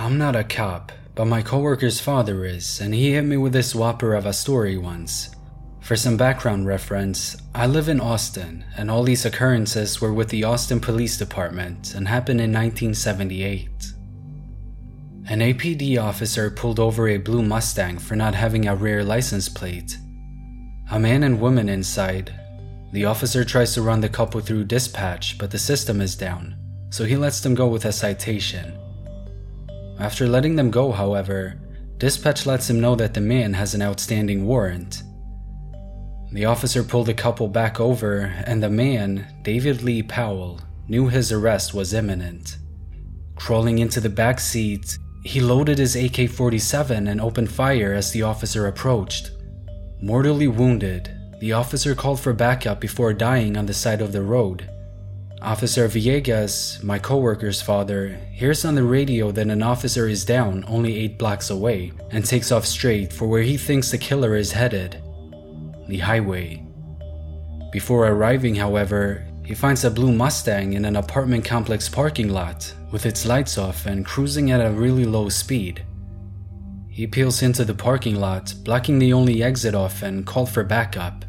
I'm not a cop, but my coworker's father is, and he hit me with this whopper of a story once. For some background reference, I live in Austin, and all these occurrences were with the Austin Police Department and happened in 1978. An APD officer pulled over a blue Mustang for not having a rear license plate. A man and woman inside. The officer tries to run the couple through dispatch, but the system is down, so he lets them go with a citation. After letting them go, however, dispatch lets him know that the man has an outstanding warrant. The officer pulled the couple back over, and the man, David Lee Powell, knew his arrest was imminent. Crawling into the back seat, he loaded his AK 47 and opened fire as the officer approached. Mortally wounded, the officer called for backup before dying on the side of the road. Officer Villegas, my coworker's father, hears on the radio that an officer is down only 8 blocks away and takes off straight for where he thinks the killer is headed the highway. Before arriving, however, he finds a blue Mustang in an apartment complex parking lot with its lights off and cruising at a really low speed. He peels into the parking lot, blocking the only exit off, and called for backup.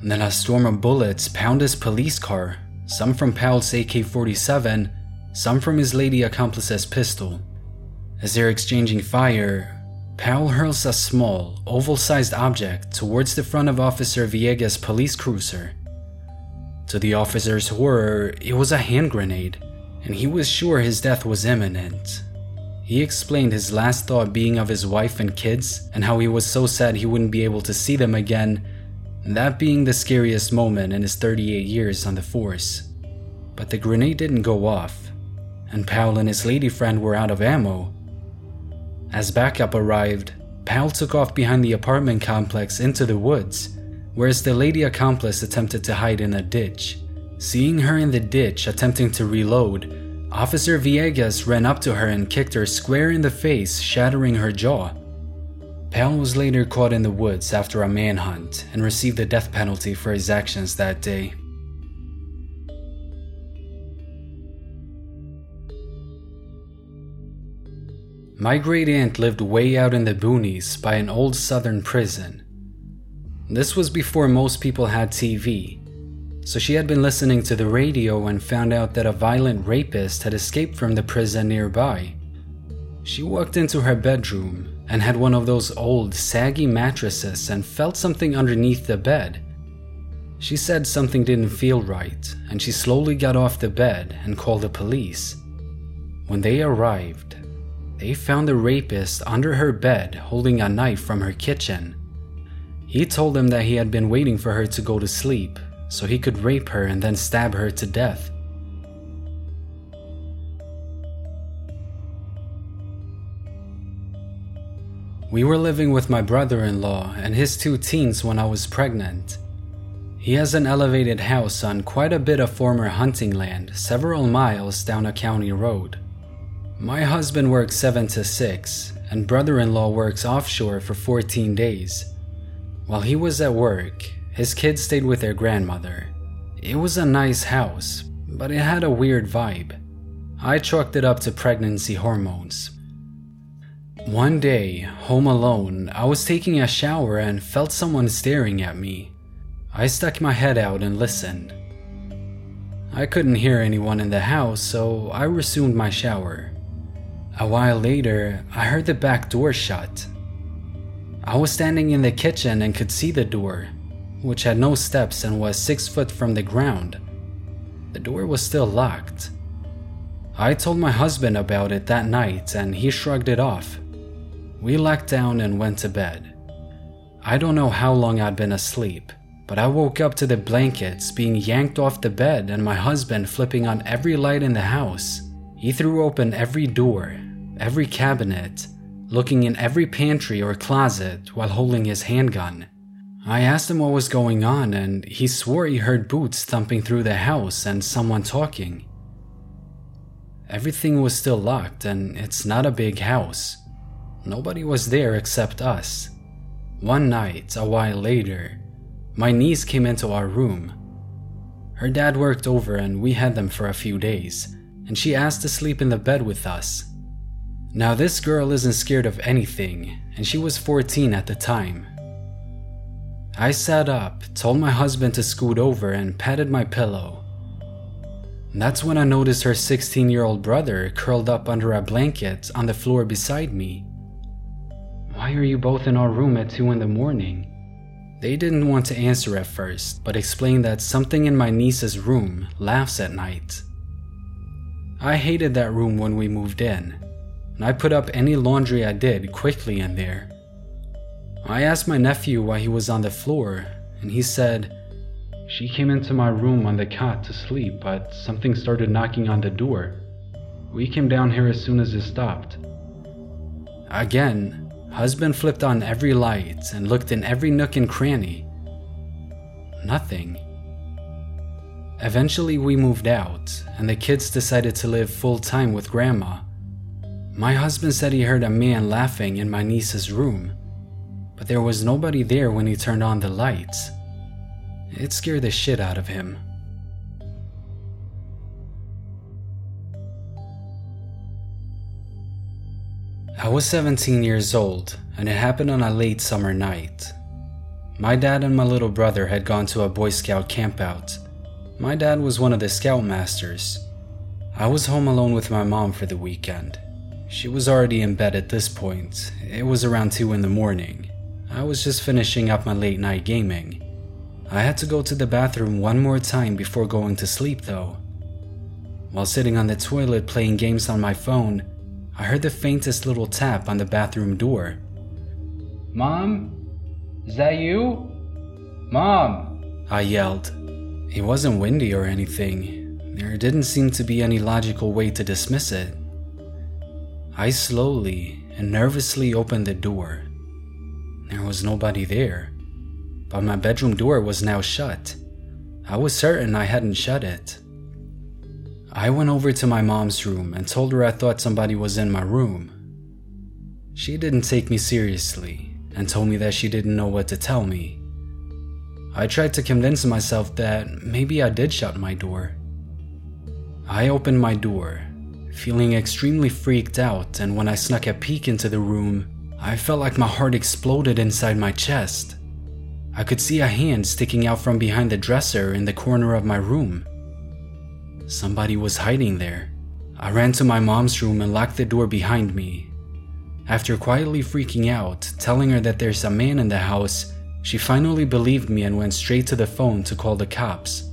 Then a storm of bullets pound his police car, some from Powell's AK 47, some from his lady accomplice's pistol. As they're exchanging fire, Powell hurls a small, oval sized object towards the front of Officer Villegas' police cruiser. To the officer's horror, it was a hand grenade, and he was sure his death was imminent. He explained his last thought being of his wife and kids, and how he was so sad he wouldn't be able to see them again, that being the scariest moment in his 38 years on the force. But the grenade didn't go off, and Powell and his lady friend were out of ammo. As backup arrived, Powell took off behind the apartment complex into the woods whereas the lady accomplice attempted to hide in a ditch. Seeing her in the ditch attempting to reload, Officer Villegas ran up to her and kicked her square in the face, shattering her jaw. Powell was later caught in the woods after a manhunt and received the death penalty for his actions that day. My great aunt lived way out in the boonies by an old southern prison. This was before most people had TV, so she had been listening to the radio and found out that a violent rapist had escaped from the prison nearby. She walked into her bedroom and had one of those old, saggy mattresses and felt something underneath the bed. She said something didn't feel right, and she slowly got off the bed and called the police. When they arrived, they found the rapist under her bed holding a knife from her kitchen he told them that he had been waiting for her to go to sleep so he could rape her and then stab her to death. We were living with my brother in law and his two teens when I was pregnant. He has an elevated house on quite a bit of former hunting land, several miles down a county road. My husband works 7 to 6, and brother in law works offshore for 14 days. While he was at work, his kids stayed with their grandmother. It was a nice house, but it had a weird vibe. I chalked it up to pregnancy hormones. One day, home alone, I was taking a shower and felt someone staring at me. I stuck my head out and listened. I couldn't hear anyone in the house, so I resumed my shower. A while later, I heard the back door shut I was standing in the kitchen and could see the door, which had no steps and was six foot from the ground. The door was still locked. I told my husband about it that night and he shrugged it off. We locked down and went to bed. I don't know how long I'd been asleep, but I woke up to the blankets being yanked off the bed and my husband flipping on every light in the house. He threw open every door, every cabinet, looking in every pantry or closet while holding his handgun. I asked him what was going on, and he swore he heard boots thumping through the house and someone talking. Everything was still locked, and it's not a big house. Nobody was there except us. One night, a while later, my niece came into our room. Her dad worked over, and we had them for a few days, and she asked to sleep in the bed with us. Now, this girl isn't scared of anything, and she was 14 at the time. I sat up, told my husband to scoot over, and patted my pillow. That's when I noticed her 16 year old brother curled up under a blanket on the floor beside me. Why are you both in our room at 2 in the morning? They didn't want to answer at first, but explained that something in my niece's room laughs at night. I hated that room when we moved in, and I put up any laundry I did quickly in there. I asked my nephew why he was on the floor, and he said, She came into my room on the cot to sleep, but something started knocking on the door. We came down here as soon as it stopped. Again, Husband flipped on every light and looked in every nook and cranny. Nothing. Eventually, we moved out, and the kids decided to live full time with Grandma. My husband said he heard a man laughing in my niece's room, but there was nobody there when he turned on the lights. It scared the shit out of him. I was 17 years old, and it happened on a late summer night. My dad and my little brother had gone to a Boy Scout campout. My dad was one of the scoutmasters. I was home alone with my mom for the weekend. She was already in bed at this point. It was around 2 in the morning. I was just finishing up my late night gaming. I had to go to the bathroom one more time before going to sleep, though. While sitting on the toilet playing games on my phone, I heard the faintest little tap on the bathroom door. Mom? Is that you? Mom! I yelled. It wasn't windy or anything. There didn't seem to be any logical way to dismiss it. I slowly and nervously opened the door. There was nobody there, but my bedroom door was now shut. I was certain I hadn't shut it. I went over to my mom's room and told her I thought somebody was in my room. She didn't take me seriously and told me that she didn't know what to tell me. I tried to convince myself that maybe I did shut my door. I opened my door, feeling extremely freaked out, and when I snuck a peek into the room, I felt like my heart exploded inside my chest. I could see a hand sticking out from behind the dresser in the corner of my room. Somebody was hiding there. I ran to my mom's room and locked the door behind me. After quietly freaking out, telling her that there's a man in the house, she finally believed me and went straight to the phone to call the cops.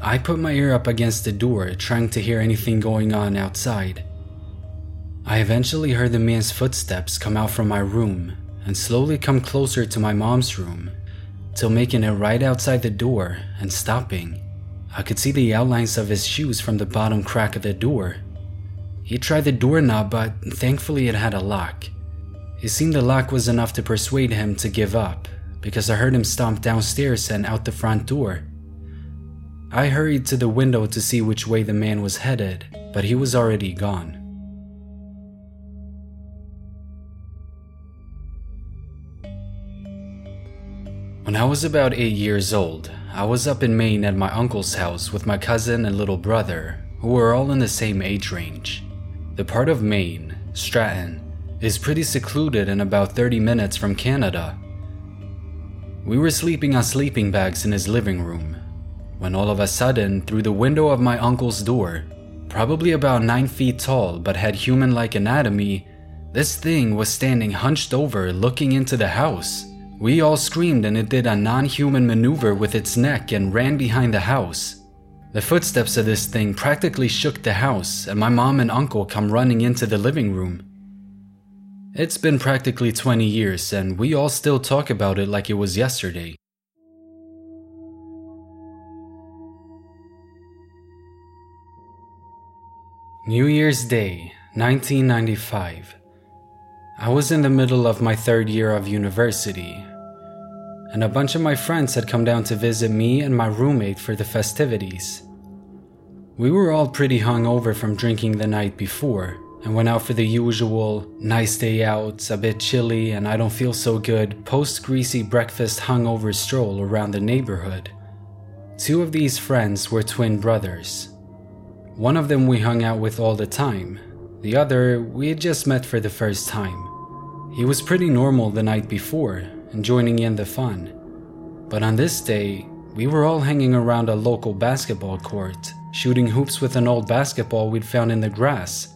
I put my ear up against the door, trying to hear anything going on outside. I eventually heard the man's footsteps come out from my room and slowly come closer to my mom's room, till making it right outside the door and stopping. I could see the outlines of his shoes from the bottom crack of the door. He tried the doorknob, but thankfully it had a lock. It seemed the lock was enough to persuade him to give up, because I heard him stomp downstairs and out the front door. I hurried to the window to see which way the man was headed, but he was already gone. When I was about eight years old, I was up in Maine at my uncle's house with my cousin and little brother, who were all in the same age range. The part of Maine, Stratton, is pretty secluded and about 30 minutes from Canada. We were sleeping on sleeping bags in his living room when all of a sudden, through the window of my uncle's door, probably about 9 feet tall but had human like anatomy, this thing was standing hunched over looking into the house. We all screamed and it did a non human maneuver with its neck and ran behind the house. The footsteps of this thing practically shook the house, and my mom and uncle come running into the living room. It's been practically 20 years, and we all still talk about it like it was yesterday. New Year's Day, 1995. I was in the middle of my third year of university, and a bunch of my friends had come down to visit me and my roommate for the festivities. We were all pretty hungover from drinking the night before, and went out for the usual nice day out, a bit chilly, and I don't feel so good post greasy breakfast hungover stroll around the neighborhood. Two of these friends were twin brothers. One of them we hung out with all the time, The other, we had just met for the first time. He was pretty normal the night before and joining in the fun. But on this day, we were all hanging around a local basketball court, shooting hoops with an old basketball we'd found in the grass.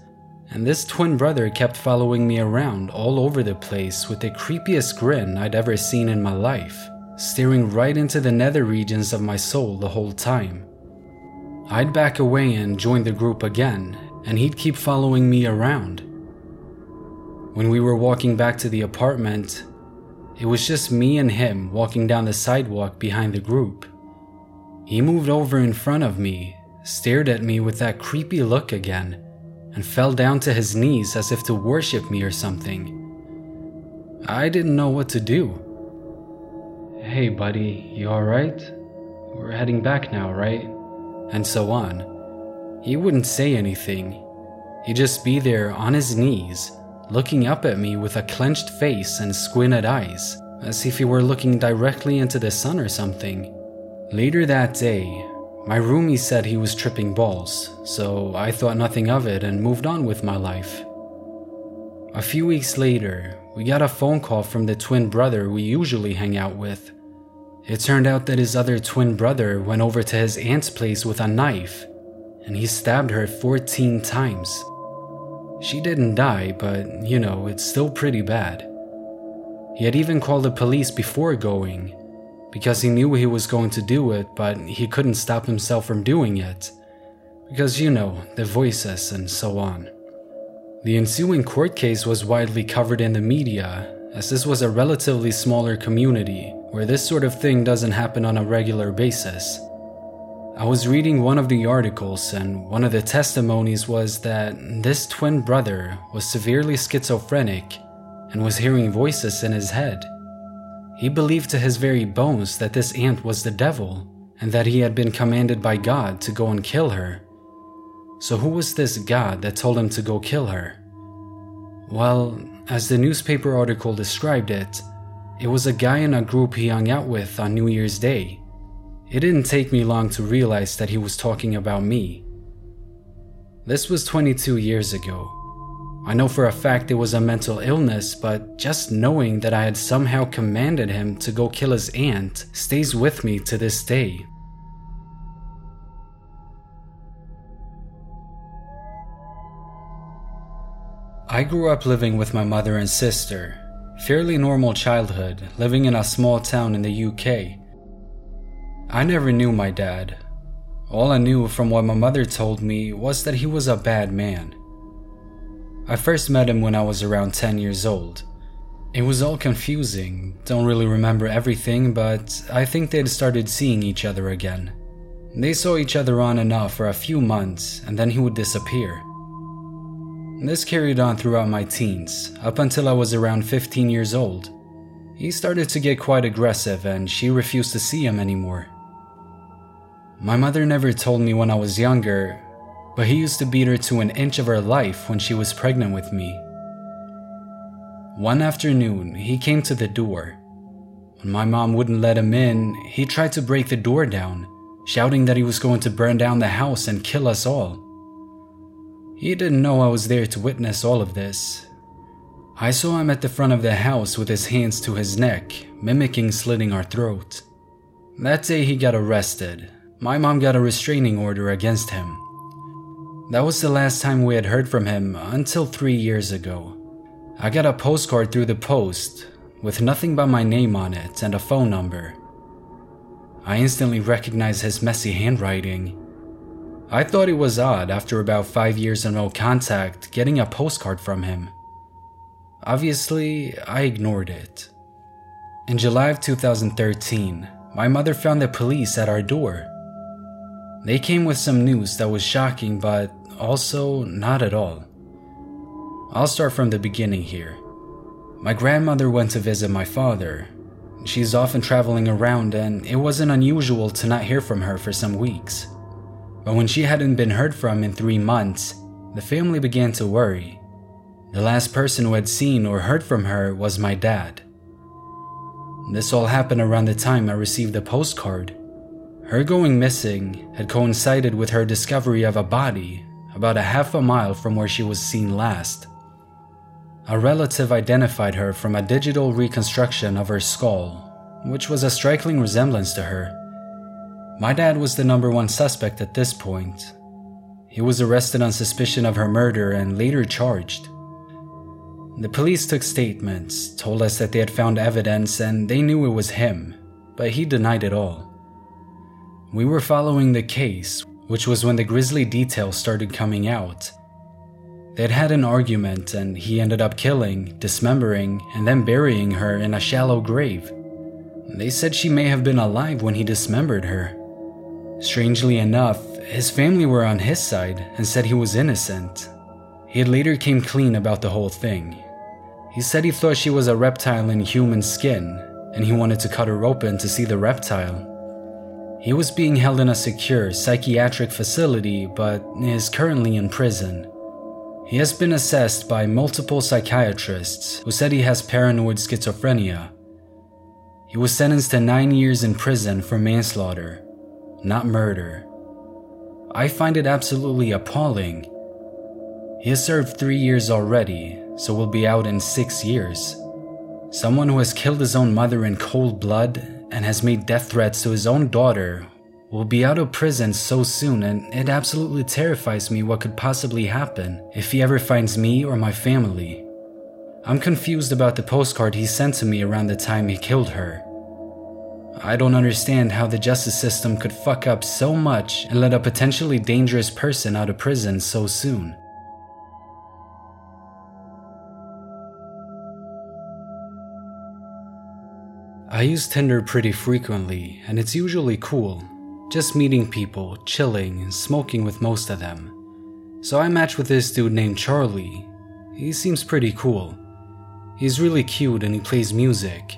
And this twin brother kept following me around all over the place with the creepiest grin I'd ever seen in my life, staring right into the nether regions of my soul the whole time. I'd back away and join the group again, and he'd keep following me around. When we were walking back to the apartment, it was just me and him walking down the sidewalk behind the group. He moved over in front of me, stared at me with that creepy look again, and fell down to his knees as if to worship me or something. I didn't know what to do. Hey, buddy, you alright? We're heading back now, right? And so on. He wouldn't say anything. He'd just be there on his knees, looking up at me with a clenched face and squinted eyes, as if he were looking directly into the sun or something. Later that day, my roomie said he was tripping balls, so I thought nothing of it and moved on with my life. A few weeks later, we got a phone call from the twin brother we usually hang out with. It turned out that his other twin brother went over to his aunt's place with a knife, and he stabbed her 14 times. She didn't die, but you know, it's still pretty bad. He had even called the police before going, because he knew he was going to do it, but he couldn't stop himself from doing it. Because, you know, the voices and so on. The ensuing court case was widely covered in the media, as this was a relatively smaller community where this sort of thing doesn't happen on a regular basis. I was reading one of the articles, and one of the testimonies was that this twin brother was severely schizophrenic and was hearing voices in his head. He believed to his very bones that this aunt was the devil and that he had been commanded by God to go and kill her. So, who was this God that told him to go kill her? Well, as the newspaper article described it, it was a guy in a group he hung out with on New Year's Day. It didn't take me long to realize that he was talking about me. This was 22 years ago. I know for a fact it was a mental illness, but just knowing that I had somehow commanded him to go kill his aunt stays with me to this day. I grew up living with my mother and sister. Fairly normal childhood, living in a small town in the UK. I never knew my dad. All I knew from what my mother told me was that he was a bad man. I first met him when I was around 10 years old. It was all confusing, don't really remember everything, but I think they'd started seeing each other again. They saw each other on and off for a few months, and then he would disappear. This carried on throughout my teens, up until I was around 15 years old. He started to get quite aggressive, and she refused to see him anymore. My mother never told me when I was younger, but he used to beat her to an inch of her life when she was pregnant with me. One afternoon, he came to the door. When my mom wouldn't let him in, he tried to break the door down, shouting that he was going to burn down the house and kill us all. He didn't know I was there to witness all of this. I saw him at the front of the house with his hands to his neck, mimicking slitting our throat. That day he got arrested, my mom got a restraining order against him. That was the last time we had heard from him until three years ago. I got a postcard through the post with nothing but my name on it and a phone number. I instantly recognized his messy handwriting. I thought it was odd after about five years of no contact getting a postcard from him. Obviously, I ignored it. In July of 2013, my mother found the police at our door. They came with some news that was shocking, but also not at all. I'll start from the beginning here. My grandmother went to visit my father. She's often traveling around, and it wasn't unusual to not hear from her for some weeks. But when she hadn't been heard from in three months, the family began to worry. The last person who had seen or heard from her was my dad. This all happened around the time I received the postcard her going missing had coincided with her discovery of a body about a half a mile from where she was seen last. A relative identified her from a digital reconstruction of her skull, which was a striking resemblance to her. My dad was the number one suspect at this point. He was arrested on suspicion of her murder and later charged. The police took statements, told us that they had found evidence and they knew it was him, but he denied it all. We were following the case, which was when the grisly details started coming out. They'd had an argument and he ended up killing, dismembering, and then burying her in a shallow grave. They said she may have been alive when he dismembered her. Strangely enough, his family were on his side and said he was innocent. He later came clean about the whole thing. He said he thought she was a reptile in human skin and he wanted to cut her open to see the reptile. He was being held in a secure psychiatric facility but is currently in prison. He has been assessed by multiple psychiatrists who said he has paranoid schizophrenia. He was sentenced to nine years in prison for manslaughter, not murder. I find it absolutely appalling. He has served three years already, so will be out in six years. Someone who has killed his own mother in cold blood and has made death threats to his own daughter will be out of prison so soon, and it absolutely terrifies me what could possibly happen if he ever finds me or my family. I'm confused about the postcard he sent to me around the time he killed her. I don't understand how the justice system could fuck up so much and let a potentially dangerous person out of prison so soon. I use Tinder pretty frequently, and it's usually cool. Just meeting people, chilling, and smoking with most of them. So I matched with this dude named Charlie. He seems pretty cool. He's really cute and he plays music,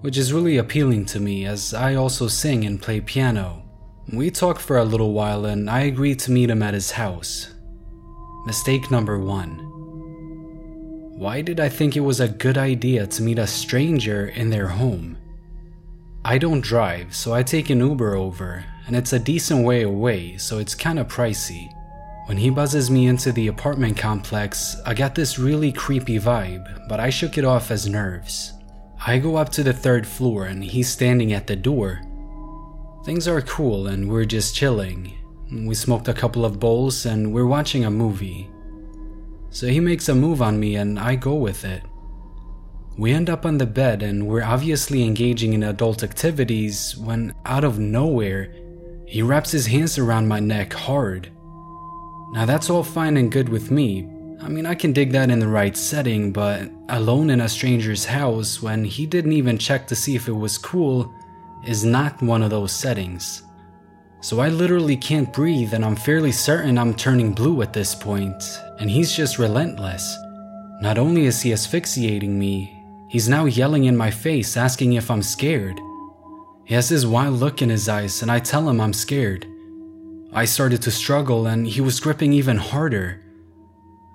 which is really appealing to me as I also sing and play piano. We talked for a little while and I agreed to meet him at his house. Mistake number one. Why did I think it was a good idea to meet a stranger in their home? I don't drive, so I take an Uber over, and it's a decent way away, so it's kinda pricey. When he buzzes me into the apartment complex, I got this really creepy vibe, but I shook it off as nerves. I go up to the third floor and he's standing at the door. Things are cool and we're just chilling. We smoked a couple of bowls and we're watching a movie. So he makes a move on me and I go with it. We end up on the bed and we're obviously engaging in adult activities when, out of nowhere, he wraps his hands around my neck hard. Now, that's all fine and good with me. I mean, I can dig that in the right setting, but alone in a stranger's house when he didn't even check to see if it was cool is not one of those settings. So I literally can't breathe, and I'm fairly certain I'm turning blue at this point, and he's just relentless. Not only is he asphyxiating me, He's now yelling in my face, asking if I'm scared. He has this wild look in his eyes, and I tell him I'm scared. I started to struggle, and he was gripping even harder.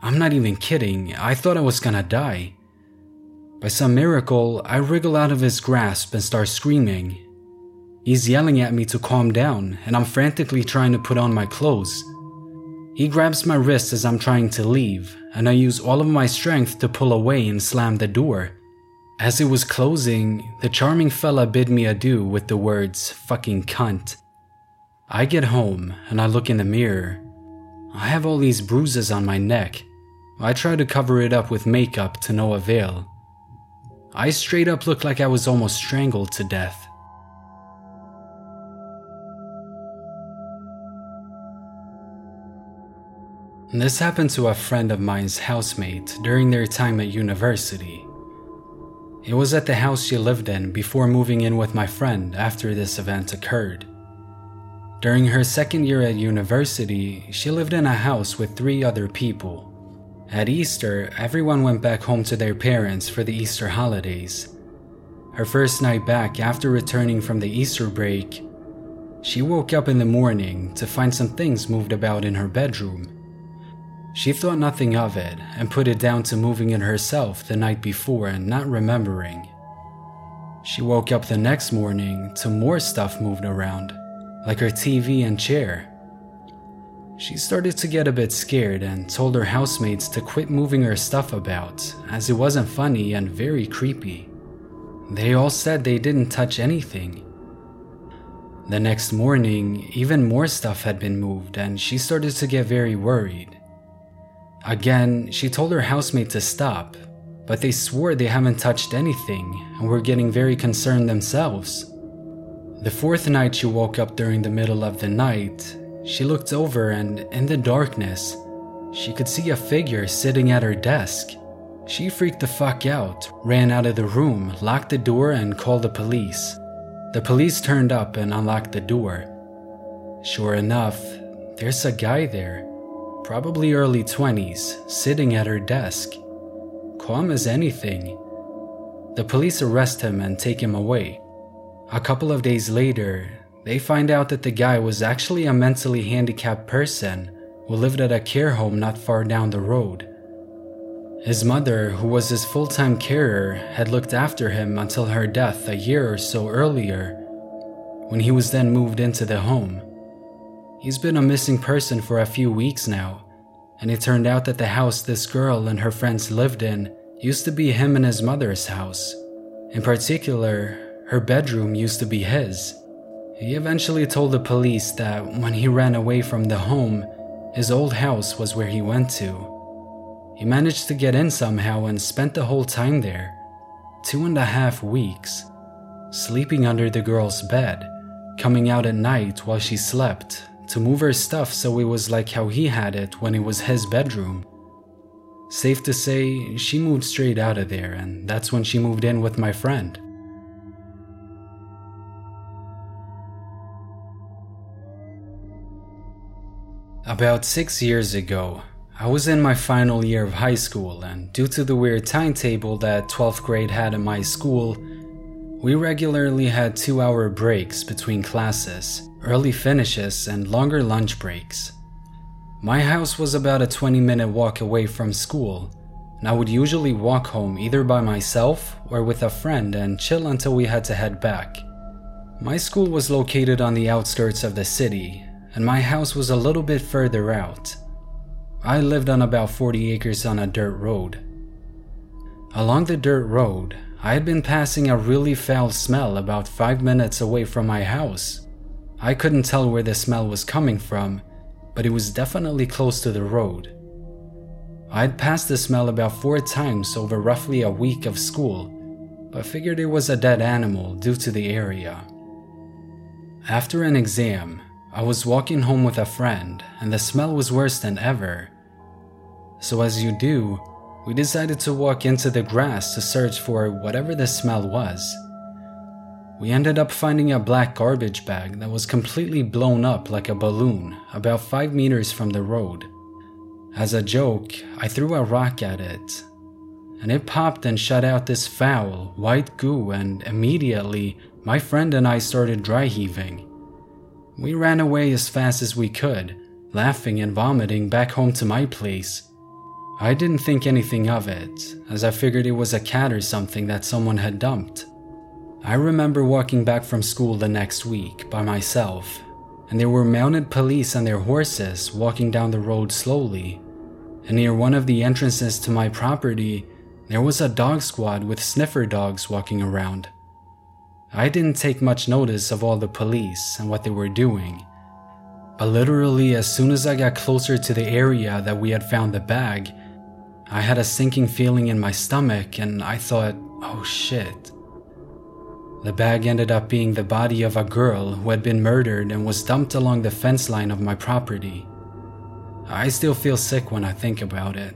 I'm not even kidding, I thought I was gonna die. By some miracle, I wriggle out of his grasp and start screaming. He's yelling at me to calm down, and I'm frantically trying to put on my clothes. He grabs my wrist as I'm trying to leave, and I use all of my strength to pull away and slam the door. As it was closing, the charming fella bid me adieu with the words, fucking cunt. I get home and I look in the mirror. I have all these bruises on my neck. I try to cover it up with makeup to no avail. I straight up look like I was almost strangled to death. This happened to a friend of mine's housemate during their time at university. It was at the house she lived in before moving in with my friend after this event occurred. During her second year at university, she lived in a house with three other people. At Easter, everyone went back home to their parents for the Easter holidays. Her first night back after returning from the Easter break, she woke up in the morning to find some things moved about in her bedroom. She thought nothing of it and put it down to moving in herself the night before and not remembering. She woke up the next morning to more stuff moved around, like her TV and chair. She started to get a bit scared and told her housemates to quit moving her stuff about, as it wasn't funny and very creepy. They all said they didn't touch anything. The next morning, even more stuff had been moved, and she started to get very worried. Again, she told her housemate to stop, but they swore they haven't touched anything and were getting very concerned themselves. The fourth night she woke up during the middle of the night, she looked over and in the darkness, she could see a figure sitting at her desk. She freaked the fuck out, ran out of the room, locked the door, and called the police. The police turned up and unlocked the door. Sure enough, there's a guy there, probably early 20s, sitting at her desk. Calm as anything. The police arrest him and take him away. A couple of days later, they find out that the guy was actually a mentally handicapped person who lived at a care home not far down the road. His mother, who was his full time carer, had looked after him until her death a year or so earlier, when he was then moved into the home. He's been a missing person for a few weeks now, and it turned out that the house this girl and her friends lived in used to be him and his mother's house. In particular, her bedroom used to be his. He eventually told the police that when he ran away from the home, his old house was where he went to. He managed to get in somehow and spent the whole time there two and a half weeks, sleeping under the girl's bed, coming out at night while she slept to move her stuff so it was like how he had it when it was his bedroom. Safe to say, she moved straight out of there, and that's when she moved in with my friend. About six years ago, I was in my final year of high school, and due to the weird timetable that 12th grade had in my school, we regularly had two hour breaks between classes, early finishes, and longer lunch breaks. My house was about a 20 minute walk away from school, and I would usually walk home either by myself or with a friend and chill until we had to head back. My school was located on the outskirts of the city, and my house was a little bit further out. I lived on about 40 acres on a dirt road. Along the dirt road, I had been passing a really foul smell about five minutes away from my house. I couldn't tell where the smell was coming from, but it was definitely close to the road. I'd passed the smell about four times over roughly a week of school, but figured it was a dead animal due to the area. After an exam, I was walking home with a friend, and the smell was worse than ever. So, as you do, we decided to walk into the grass to search for whatever the smell was. We ended up finding a black garbage bag that was completely blown up like a balloon, about 5 meters from the road. As a joke, I threw a rock at it, and it popped and shut out this foul, white goo, and immediately my friend and I started dry heaving. We ran away as fast as we could, laughing and vomiting back home to my place. I didn't think anything of it, as I figured it was a cat or something that someone had dumped. I remember walking back from school the next week by myself, and there were mounted police on their horses walking down the road slowly. And near one of the entrances to my property, there was a dog squad with sniffer dogs walking around. I didn't take much notice of all the police and what they were doing. But literally, as soon as I got closer to the area that we had found the bag, I had a sinking feeling in my stomach and I thought, oh shit. The bag ended up being the body of a girl who had been murdered and was dumped along the fence line of my property. I still feel sick when I think about it.